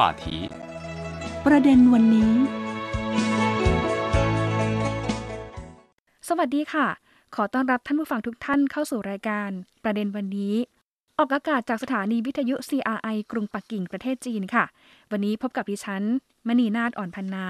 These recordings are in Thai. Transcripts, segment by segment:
话题ประเด็นวันนี้ สวัสดีค่ะ ขอต้อนรับท่านผู้ฟังทุกท่านเข้าสู่รายการ ประเด็นวันนี้ ออกอากาศจากสถานีวิทยุ CRI กรุงปักกิ่งประเทศจีนค่ะ วันนี้พบกับดิฉัน มณีนาฏอ่อนพันนา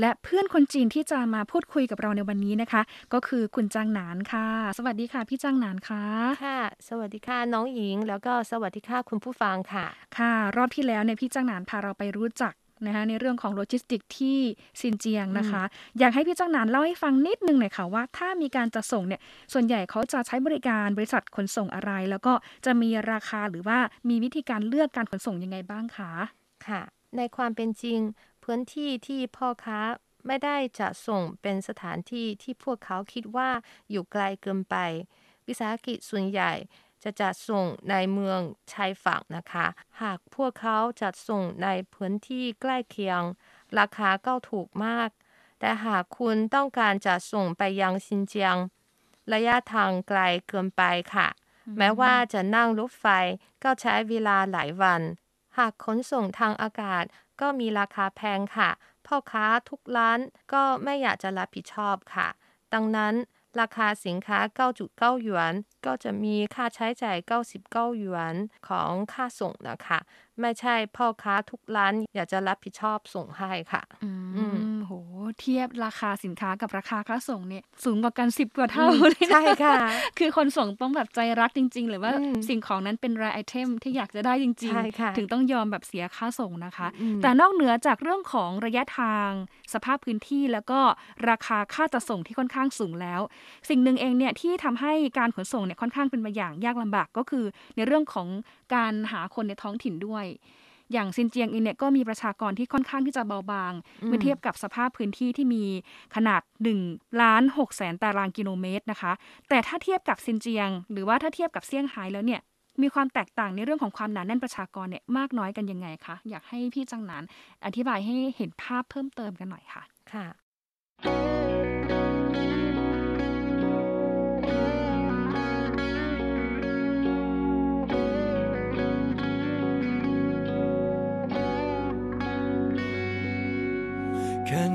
และเพื่อนคนจีนที่จะมาพูดคุยกับเราในวันนี้นะคะ ก็คือคุณจางหนานค่ะ สวัสดีค่ะ พี่จางหนานค่ะค่ะ สวัสดีค่ะน้องหญิง แล้วก็สวัสดีค่ะคุณผู้ฟังค่ะ ค่ะ รอบที่แล้วเนี่ยพี่จางหนานพาเราไปรู้จักนะคะในเรื่องของโลจิสติกที่ซินเจียงนะคะ อยากให้พี่จ้างหนานเล่าให้ฟังนิดนึงหน่อยค่ะว่า ถ้ามีการจะส่งเนี่ยส่วนใหญ่เขาจะใช้บริการบริษัทขนส่งอะไร แล้วก็จะมีราคาหรือว่ามีวิธีการเลือกการขนส่งยังไงบ้างคะค่ะ ในความเป็นจริง พื้นที่ที่พ่อค้าไม่ได้จะส่งเป็นสถานที่ที่พวกเขาคิดว่าอยู่ไกลเกินไป วิสาหกิจส่วนใหญ่จะจัดส่งในเมืองชายฝั่งนะคะ หากพวกเขาจัดส่งในพื้นที่ใกล้เคียง ราคาก็ถูกมาก แต่หากคุณต้องการจะส่งไปยังซินเจียง ระยะทางไกลเกินไปค่ะ แม้ว่าจะนั่งรถไฟก็ใช้เวลาหลายวัน หากขนส่งทางอากาศ ก็มีราคาแพงค่ะ พ่อค้าทุกร้านก็ไม่อยากจะรับผิดชอบค่ะ ดังนั้นราคาสินค้า 9.9 หยวน ก็จะมีค่าใช้จ่าย 99 หยวนของค่าส่งนะคะ ไม่ใช่พ่อค้าทุกร้าน อยากจะรับผิดชอบส่งให้ค่ะ อืมโห เทียบราคาสินค้ากับราคาค่าส่งเนี่ย สูงกว่ากันสิบกว่าเท่าเลยใช่ค่ะ คือคนส่งต้องแบบใจรักจริง ๆ หรือว่าสิ่งของนั้นเป็นรายไอเทมที่อยากจะได้จริง ๆ ถึงต้องยอมแบบเสียค่าส่งนะคะ แต่นอกเหนือจากเรื่องของระยะทาง สภาพพื้นที่แล้วก็ราคาค่าจะส่งที่ค่อนข้างสูงแล้ว สิ่งหนึ่งเองเนี่ยที่ทำให้การขนส่งเนี่ยค่อนข้างเป็นมาอย่างยากลำบากก็คือ ในเรื่องของการหาคนในท้องถิ่นด้วยอย่างซินเจียงเองเนี่ยก็มีประชากรที่ค่อนข้างที่จะเบาบาง เมื่อเทียบกับสภาพพื้นที่ที่มีขนาด1ล้าน6แสนตารางกิโลเมตรนะคะ แต่ถ้าเทียบกับซินเจียง หรือว่าถ้าเทียบกับเซี่ยงไฮ้แล้วเนี่ยมีความแตกต่างในเรื่องของความหนาแน่นประชากรเนี่ยมากน้อยกันยังไงคะ อยากให้พี่จังหนานอธิบายให้เห็นภาพเพิ่มเติมกันหน่อยค่ะ ค่ะ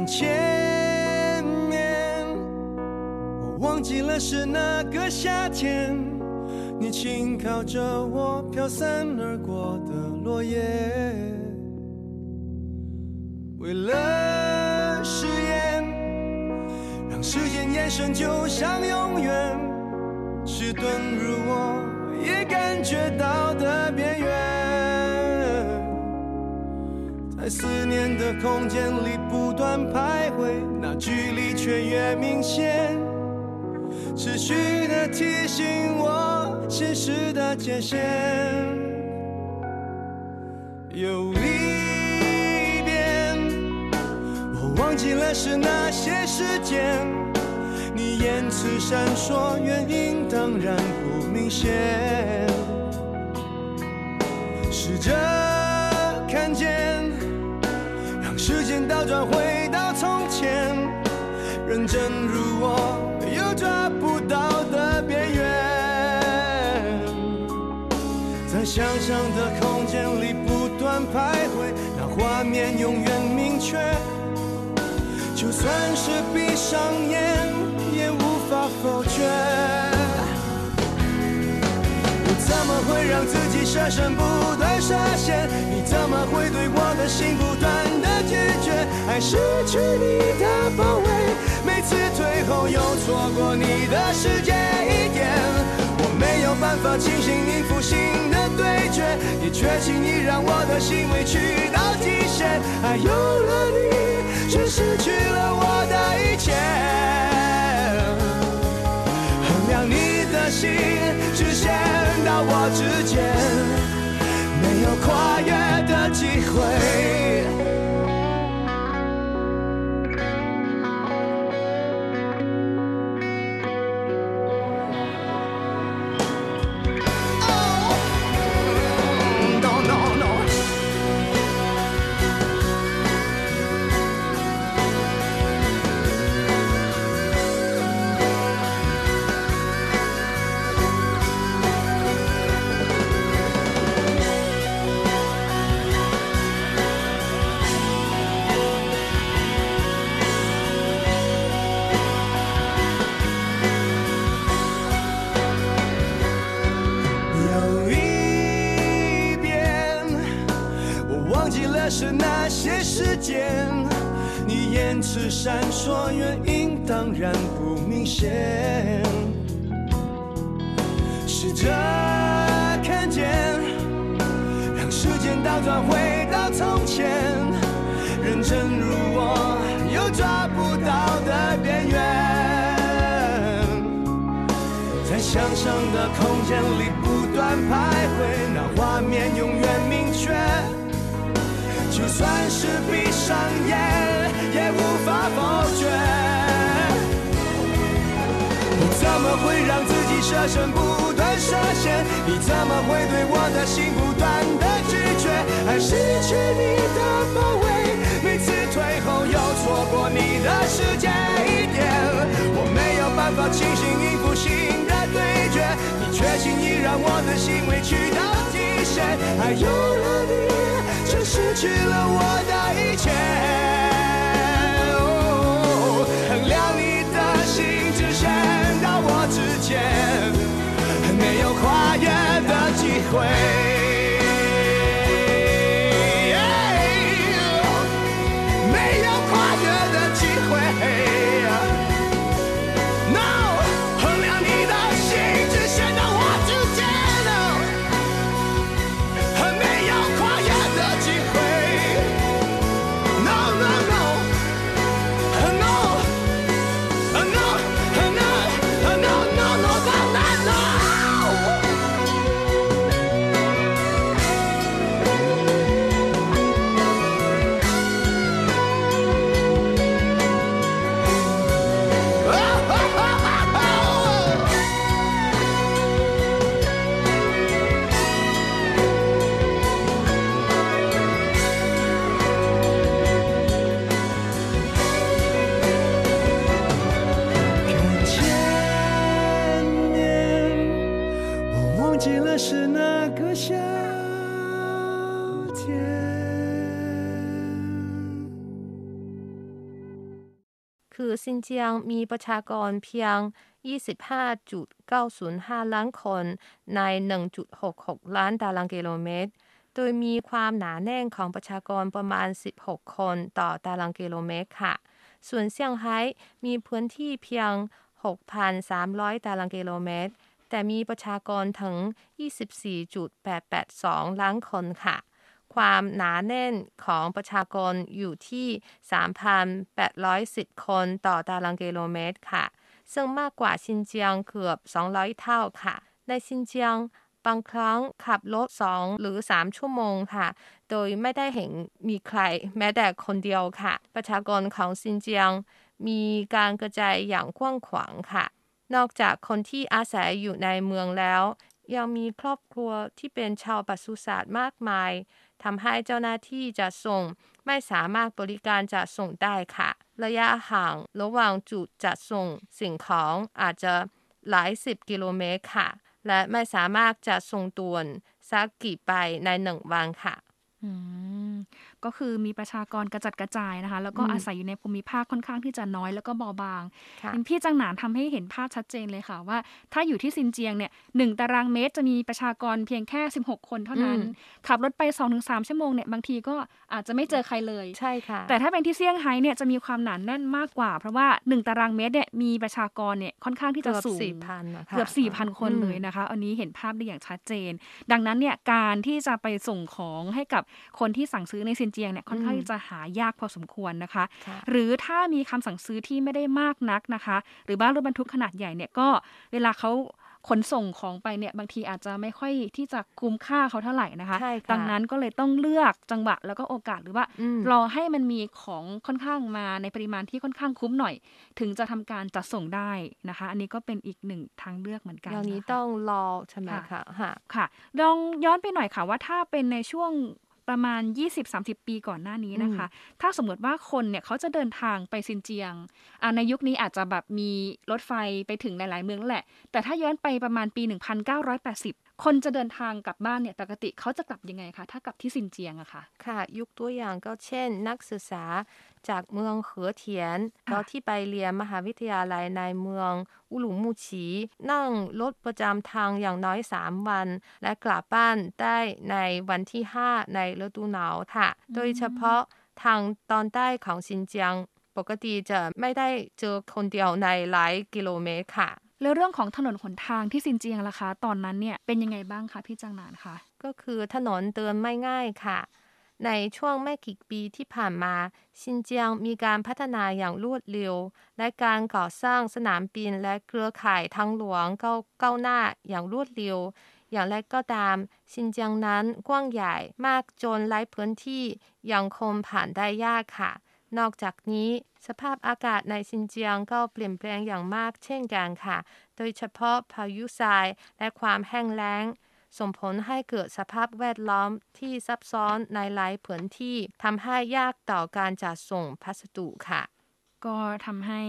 前面，我忘记了是那个夏天，你轻靠着我飘散而过的落叶。为了誓言，让时间延伸就像永远，迟钝如我也感觉到的边缘。在思念的空间里不断徘徊，那距离却越明显，持续的提醒我现实的界限。有离别，我忘记了是哪些时间，你言辞闪烁，原因当然不明显，试着时间倒转回到从前，认真如我又抓不到的边缘，在想象的空间里不断徘徊，那画面永远明确。就算是闭上眼，怎么会让自己设身不断设限？你怎么会对我的心不断的？拒绝，爱失去你的包围，每次退后又错过你的世界一点，我没有办法清醒应付新的对决，你却轻易让我的心委屈到极限，爱有了你，却失去了我之间，没有跨越的机会。时间，你言辞闪烁，原因当然不明显。试着看见，让时间倒转回到从前，认真如我，又抓不到的边缘。在想象的空间里不断徘徊，算是闭上眼，也无法否决。你怎么会让自己设身不断设限？你怎么会对我的心不断的拒绝？爱失去你的包围，每次退后又错过你的世界一点，我没有办法清醒应付新。对决，你却轻易让我的心委屈到极限。爱有了你，却失去了我的一切。衡量你的心直线到我之间，没有跨越的机会。 คือซินเจียงมีประชากรเพียง 25.905 ล้านคนใน 1.66 ล้านตารางกิโลเมตร โดยมีความหนาแน่นของประชากรประมาณ 16 คนต่อตารางกิโลเมตรค่ะ ส่วนเซี่ยงไฮ้มีพื้นที่เพียง 6,300 ตารางกิโลเมตร แต่มีประชากรถึง 24.882 ล้านคนค่ะ ความหนาแน่นของประชากรอยู่ที่ 3,810 คนต่อตารางกิโลเมตรค่ะ ซึ่งมากกว่าชินเจียงเกือบ 200 เท่าค่ะ ในชินเจียงบางครั้งขับรถ 2 หรือ 3 ชั่วโมงค่ะ โดยไม่ได้เห็นมีใครแม้แต่คนเดียวค่ะ ประชากรของซินเจียงมีการกระจายอย่างกว้างขวางค่ะ นอกจากคนที่อาศัยอยู่ในเมืองแล้ว ยังมีครอบครัวที่เป็นชาวปศุสัตว์มากมาย ทำให้เจ้าหน้าที่จะส่งไม่สามารถบริการจะส่งได้ค่ะ ระยะห่างระหว่างจุดจะส่งสิ่งของอาจจะหลายสิบกิโลเมตรค่ะ และไม่สามารถจะส่งตัวนสักกี่ไปในหนึ่งวันค่ะ ก็คือมีประชากรกระจัดกระจายนะคะ แล้วก็อาศัยอยู่ในภูมิภาคค่อนข้างที่จะน้อยแล้วก็เบาบางพี่จังหนานทำให้เห็นภาพชัดเจนเลยค่ะว่า ถ้าอยู่ที่ซินเจียงเนี่ยหนึ่งตารางเมตรจะมีประชากรเพียงแค่ 16 คนเท่านั้น ขับรถไป 2-3 ชั่วโมงเนี่ยบางทีก็อาจจะไม่เจอใครเลยใช่ค่ะ แต่ถ้าเป็นที่เซี่ยงไฮ้เนี่ยจะมีความหนานแน่นมากกว่า เพราะว่า 1 ตารางเมตรเนี่ยมีประชากรเนี่ยค่อนข้างที่จะสูงเกือบ4,000 คนเลยนะคะ อันนี้เห็นภาพได้อย่างชัดเจน ดังนั้นเนี่ยการที่จะไปส่งของให้กับคนที่สั่งซื้อในซินเจียงเนี่ยค่อนข้างจะหายากพอสมควรนะคะ หรือถ้ามีคำสั่งซื้อที่ไม่ได้มากนักนะคะ หรือบ้านรถบรรทุกขนาดใหญ่เนี่ยก็เวลาเขาขนส่งของไปเนี่ยบางทีอาจจะไม่ค่อยที่จะคุ้มค่าเขาเท่าไหร่นะคะดังนั้นก็เลยต้องเลือกจังหวะแล้วก็โอกาสหรือว่ารอให้มันมีของค่อนข้างมาในปริมาณที่ค่อนข้างคุ้มหน่อย ถึงจะทำการจัดส่งได้นะคะ อันนี้ก็เป็นอีกหนึ่งทางเลือกเหมือนกันอย่างนี้ต้องรอใช่ไหมคะค่ะลองย้อนไปหน่อยค่ะว่าถ้าเป็นในช่วง ประมาณ 20-30 ปีก่อนหน้านี้นะคะ ถ้าสมมติว่าคนเนี่ยเขาจะเดินทางไปซินเจียงในยุคนี้อาจจะแบบมีรถไฟไปถึงหลาย ๆ เมืองแหละ แต่ถ้าย้อนไปประมาณปี 1980 คนจะเดินทางกลับบ้านเนี่ยปกติเขาจะกลับยังไงคะ ถ้ากลับที่ซินเจียงอะคะค่ะยุคตัวอย่างก็เช่น นักศึกษาจากเมืองเหอเทียนเราที่ไปเรียนมหาวิทยาลัยในเมืองอุลุมูชี นั่งรถประจำทางอย่างน้อย 3 วัน และกลับบ้านได้ในวันที่ 5 ในฤดูหนาวค่ะ โดยเฉพาะทางตอนใต้ของซินเจียง ปกติจะไม่ได้เจอคนเดียวในหลายกิโลเมตรค่ะ แล้วเรื่องของถนนหนทางที่ซินเจียงล่ะคะ ตอนนั้นเนี่ยเป็นยังไงบ้างคะพี่จังนานคะก็คือถนนเดินไม่ง่ายค่ะ ในช่วงไม่กี่ปีที่ผ่านมาซินเจียงมีการพัฒนาอย่างรวดเร็ว และการก่อสร้างสนามบินและเครือข่ายทางหลวงก้าก้าหน้าอย่างรวดเร็ว อย่างไรก็ตามซินเจียงนั้นกว้างใหญ่มากจนหลายพื้นที่ยังคงผ่านได้ยากค่ะ นอกจากนี้สภาพอากาศในซินเจียงก็เปลี่ยนแปลงอย่างมากเช่นกันค่ะ โดยเฉพาะพายุทรายและความแห้งแล้ง ส่งผลให้เกิดสภาพแวดล้อมที่ซับซ้อนในหลายพื้นที่ทำให้ยากต่อการจัดส่งพัสดุค่ะ ก็ทำให้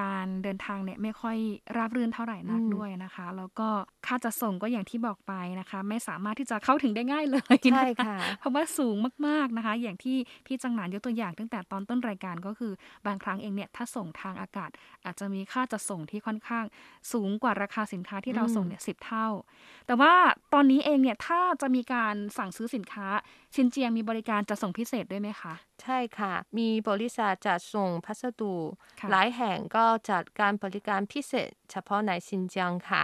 การเดินทางเนี่ยไม่ค่อยราบรื่นเท่าไหร่นักด้วยนะคะ แล้วก็ค่าจะส่งก็อย่างที่บอกไปนะคะ ไม่สามารถที่จะเข้าถึงได้ง่ายเลยใช่ค่ะ เพราะว่าสูงมากๆนะคะ อย่างที่พี่จังหนานยกตัวอย่างตั้งแต่ตอนต้นรายการก็คือบางครั้งเองเนี่ยถ้าส่งทางอากาศ อาจจะมีค่าจะส่งที่ค่อนข้าง สูงกว่าราคาสินค้าที่เราส่งเนี่ยสิเท่า แต่ว่าตอนนี้เองเนี่ยถ้าจะมีการสั่งซื้อสินค้าชินเจียงมีบริการจะส่งพิเศษด้วยไหมคะใช่ค่ะ มีบริษัทจัดส่งพัสดุ หลายแห่งก็จัดการบริการพิเศษ เฉพาะในซินเจียงค่ะ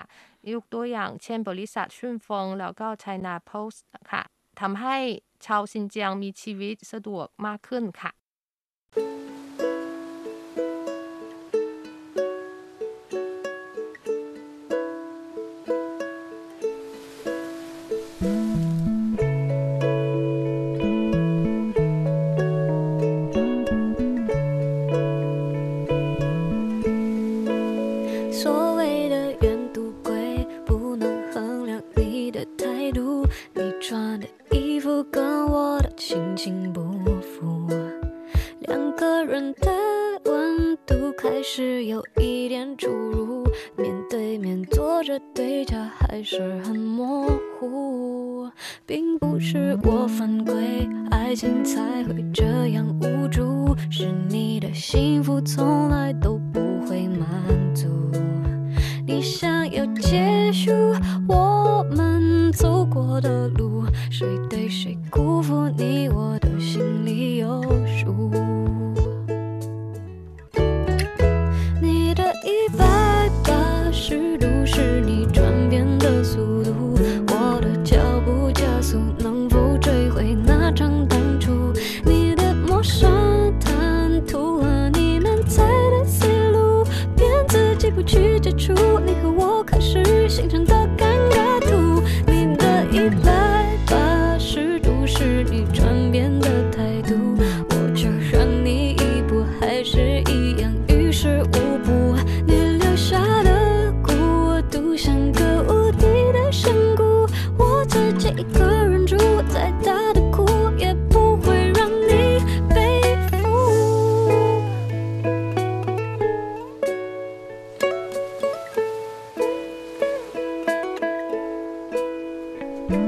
ยกตัวอย่างเช่นบริษัทชุนฟงแล้วก็ China Post ค่ะทำให้ชาวซินเจียงมีชีวิตสะดวกมากขึ้นค่ะ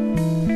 Música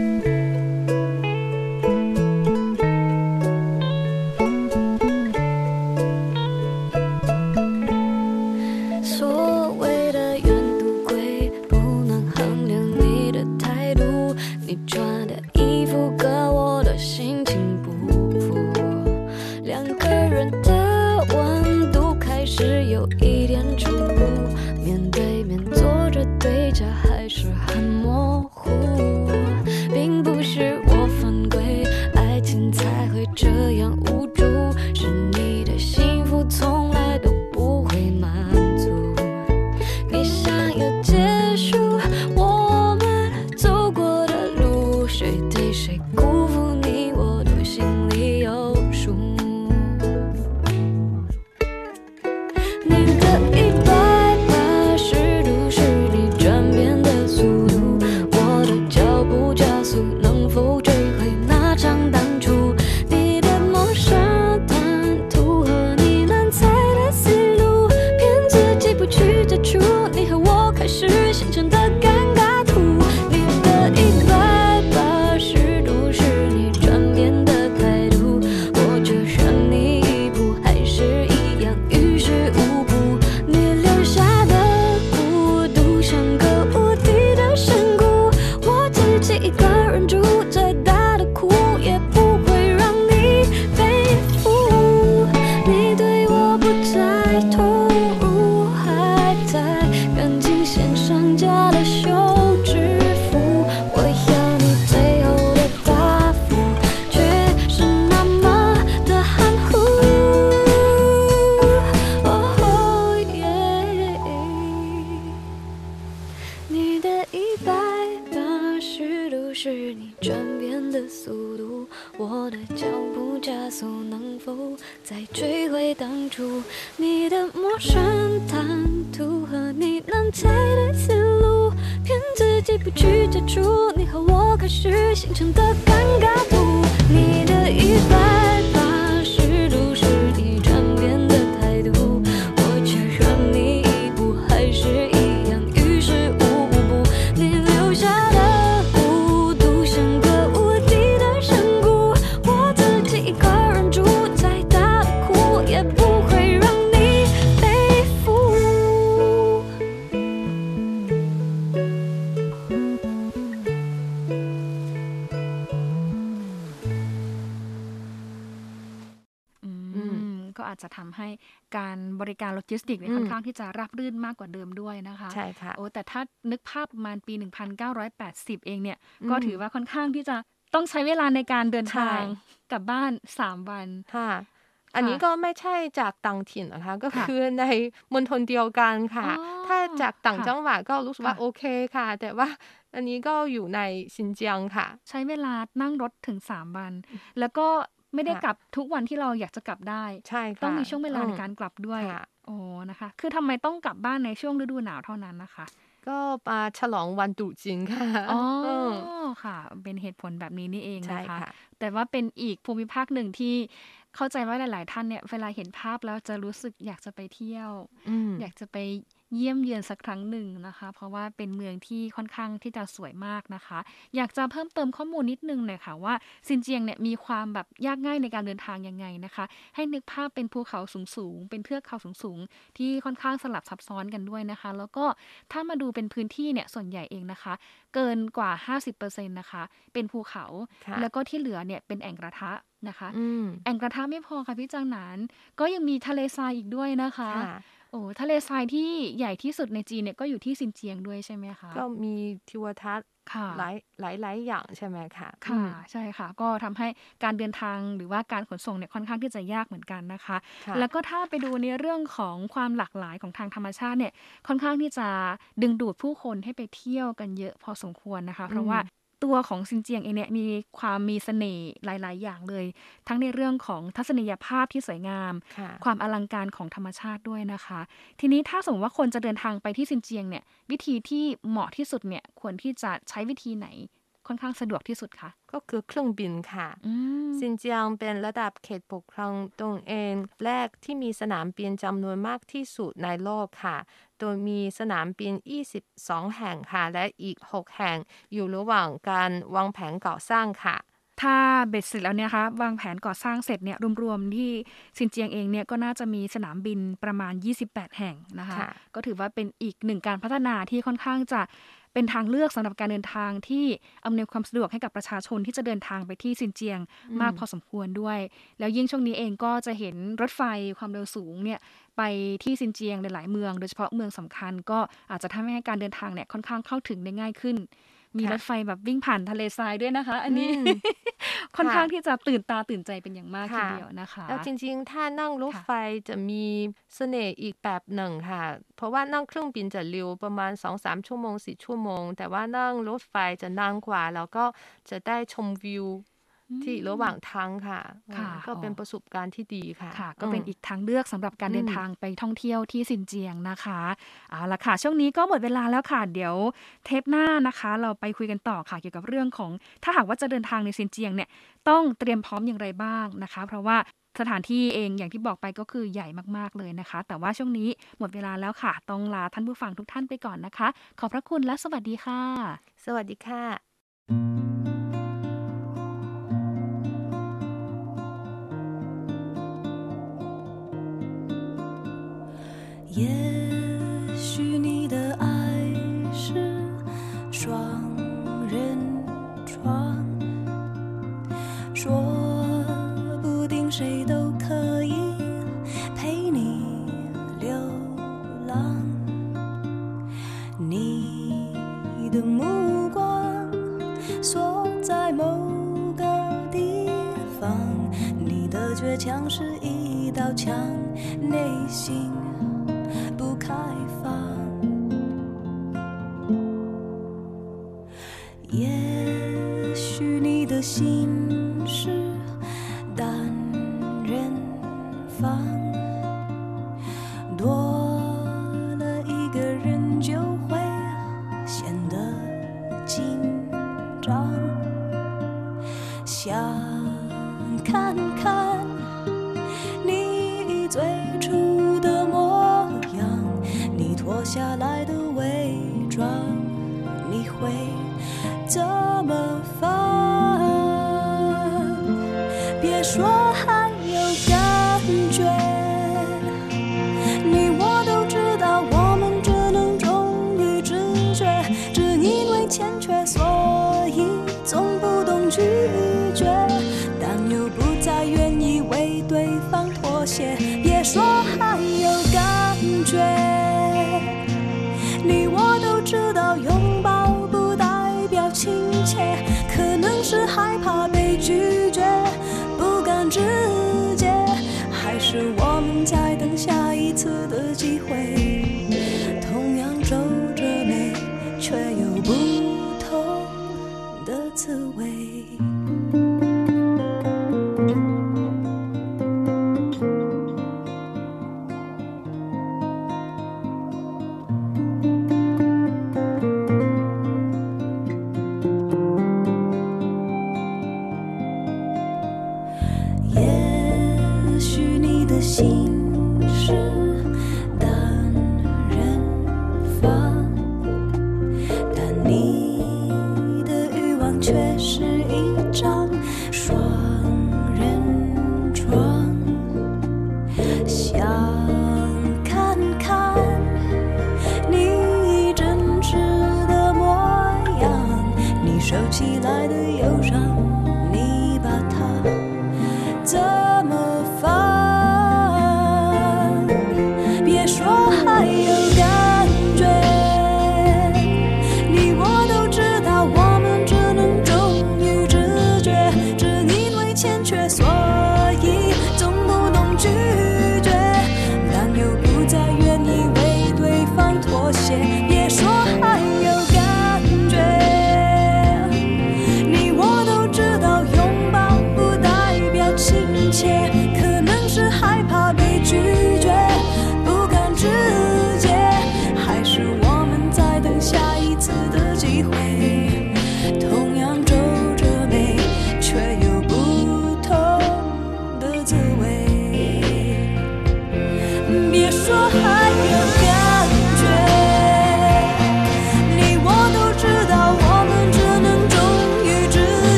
อาจจะทำให้การบริการโลจิสติกส์เนี่ยอืมค่อนข้างที่จะราบรื่นมากกว่าเดิมด้วยนะคะใช่ค่ะโอ้แต่ถ้านึกภาพประมาณปี 1980 เองเนี่ยอืมก็ถือว่าค่อนข้างที่จะต้องใช้เวลาในการเดินทางใช่กลับบ้าน 3 วันค่ะอันนี้ก็ไม่ใช่จากต่างถิ่นนะคะก็ค่ะคือในมณฑลเดียวกันค่ะอ๋อถ้าจากต่างค่ะจังหวัดก็รู้สึกว่าค่ะโอเคค่ะ แต่ว่าอันนี้ก็อยู่ในซินเจียงค่ะ ใช้เวลานั่งรถถึง 3 วัน แล้วก็ ไม่ได้ค่ะกลับทุกวันที่เราอยากจะกลับได้ ใช่ค่ะต้องมีช่วงเวลาในอืมการกลับด้วยค่ะโอ้นะคะ คือทำไมต้องกลับบ้านในช่วงฤดูหนาวเท่านั้นนะคะ ก็มาฉลองวันตรุษจีนค่ะอ๋อมค่ะ เป็นเหตุผลแบบนี้นี่เองใช่นะคะค่ะแต่ว่าเป็นอีกภูมิภาคหนึ่งที่เข้าใจว่าหลาย ๆ ท่านเนี่ยเวลาเห็นภาพแล้วจะรู้สึกอยากจะไปเที่ยวอืมอยากจะไป เยี่ยมเยือนสักครั้งหนึ่งนะคะ เพราะว่าเป็นเมืองที่ค่อนข้างที่จะสวยมากนะคะ อยากจะเพิ่มเติมข้อมูลนิดนึงหน่อยค่ะว่าซินเจียงเนี่ยมีความแบบยากง่ายในการเดินทางยังไงนะคะ ให้นึกภาพเป็นภูเขาสูงๆเป็นเทือกเขาสูงๆที่ค่อนข้างสลับซับซ้อนกันด้วยนะคะ แล้วก็ถ้ามาดูเป็นพื้นที่เนี่ยส่วนใหญ่เองนะคะ เกินกว่า 50%นะคะ เป็นภูเขาค่ะแล้วก็ที่เหลือเนี่ยเป็นแอ่งกระทะนะคะอืมแอ่งกระทะไม่พอค่ะพี่จางหนาน ก็ยังมีทะเลทรายอีกด้วยนะคะค่ะโอ้ทะเลทรายที่ใหญ่ที่สุดในจีนเนี่ยก็อยู่ที่ซินเจียงด้วยใช่ไหมคะ ก็มีทิวทัศน์ค่ะหลายหลายหลายอย่างใช่ไหมคะค่ะอืมใช่ค่ะ ก็ทำให้การเดินทางหรือว่าการขนส่งเนี่ยค่อนข้างที่จะยากเหมือนกันนะคะค่ะแล้วก็ถ้าไปดูในเรื่องของความหลากหลายของทางธรรมชาติเนี่ยค่อนข้างที่จะดึงดูดผู้คนให้ไปเที่ยวกันเยอะพอสมควรนะคะ เพราะว่า ตัวของซินเจียงเองเนี่ยมีความมีเสน่ห์หลาย ๆ อย่างเลย ทั้งในเรื่องของทัศนียภาพที่สวยงามค่ะความอลังการของธรรมชาติด้วยนะคะ ทีนี้ถ้าสมมติว่าคนจะเดินทางไปที่ซินเจียงเนี่ยวิธีที่เหมาะที่สุดเนี่ยควรที่จะใช้วิธีไหนค่อนข้างสะดวกที่สุดคะก็คือเครื่องบินค่ะอืมซินเจียงเป็นระดับเขตปกครองตนเองแรกที่มีสนามบินจำนวนมากที่สุดในโลกค่ะ โดยมีสนามบิน 22 แห่งค่ะ และอีก 6 แห่งอยู่ระหว่างการวางแผนก่อสร้างค่ะ ถ้าเบ็ดเสร็จแล้วเนี่ยคะวางแผนก่อสร้างเสร็จเนี่ยรวมๆที่ซินเจียงเองเนี่ยก็น่าจะมีสนามบินประมาณ 28 แห่งนะคะค่ะก็ถือว่าเป็นอีกหนึ่งการพัฒนาที่ค่อนข้างจะเป็นทางเลือกสำหรับการเดินทางที่อำนวยความสะดวกให้กับประชาชนที่จะเดินทางไปที่ซินเจียงมากพอสมควรด้วย แล้วยิ่งช่วงนี้เองก็จะเห็นรถไฟความเร็วสูงเนี่ย ไปที่ซินเจียงหลายๆเมือง โดยเฉพาะเมืองสำคัญ ก็อาจจะทำให้การเดินทางเนี่ยค่อนข้างเข้าถึงได้ง่ายขึ้น มีค่ะรถไฟแบบวิ่งผ่านทะเลทรายด้วยนะคะ อันนี้อืมค่อนค่ะข้างที่จะตื่นตาตื่นใจเป็นอย่างมากทีค่ะเดียวนะคะแล้วจริงๆ ถ้านั่งรถค่ะไฟจะมีเสน่ห์อีกแบบหนึ่งค่ะ เพราะว่านั่งเครื่องบินจะเร็วประมาณ 2-3 ชั่วโมง 4 ชั่วโมง แต่ว่านั่งรถไฟจะนานกว่า แล้วก็จะได้ชมวิว ที่ระหว่างทางค่ะค่ะอืมก็เป็นอ๋อประสบการณ์ที่ดีค่ะค่ะก็เป็นมอีกทางเลือกสำหรับการเดินอืมทางไปท่องเที่ยวที่ซินเจียงนะคะเอาละค่ะ ช่วงนี้ก็หมดเวลาแล้วค่ะ เดี๋ยวเทปหน้านะคะ เราไปคุยกันต่อค่ะเกี่ยวกับเรื่องของ ถ้าหากว่าจะเดินทางในซินเจียงเนี่ยต้องเตรียมพร้อมอย่างไรบ้างนะคะ เพราะว่าสถานที่เองอย่างที่บอกไปก็คือใหญ่มากๆเลยนะคะ แต่ว่าช่วงนี้หมดเวลาแล้วค่ะ ต้องลาท่านผู้ฟังทุกท่านไปก่อนนะคะ ขอบพระคุณและสวัสดีค่ะ สวัสดีค่ะ 你的心。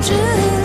知道。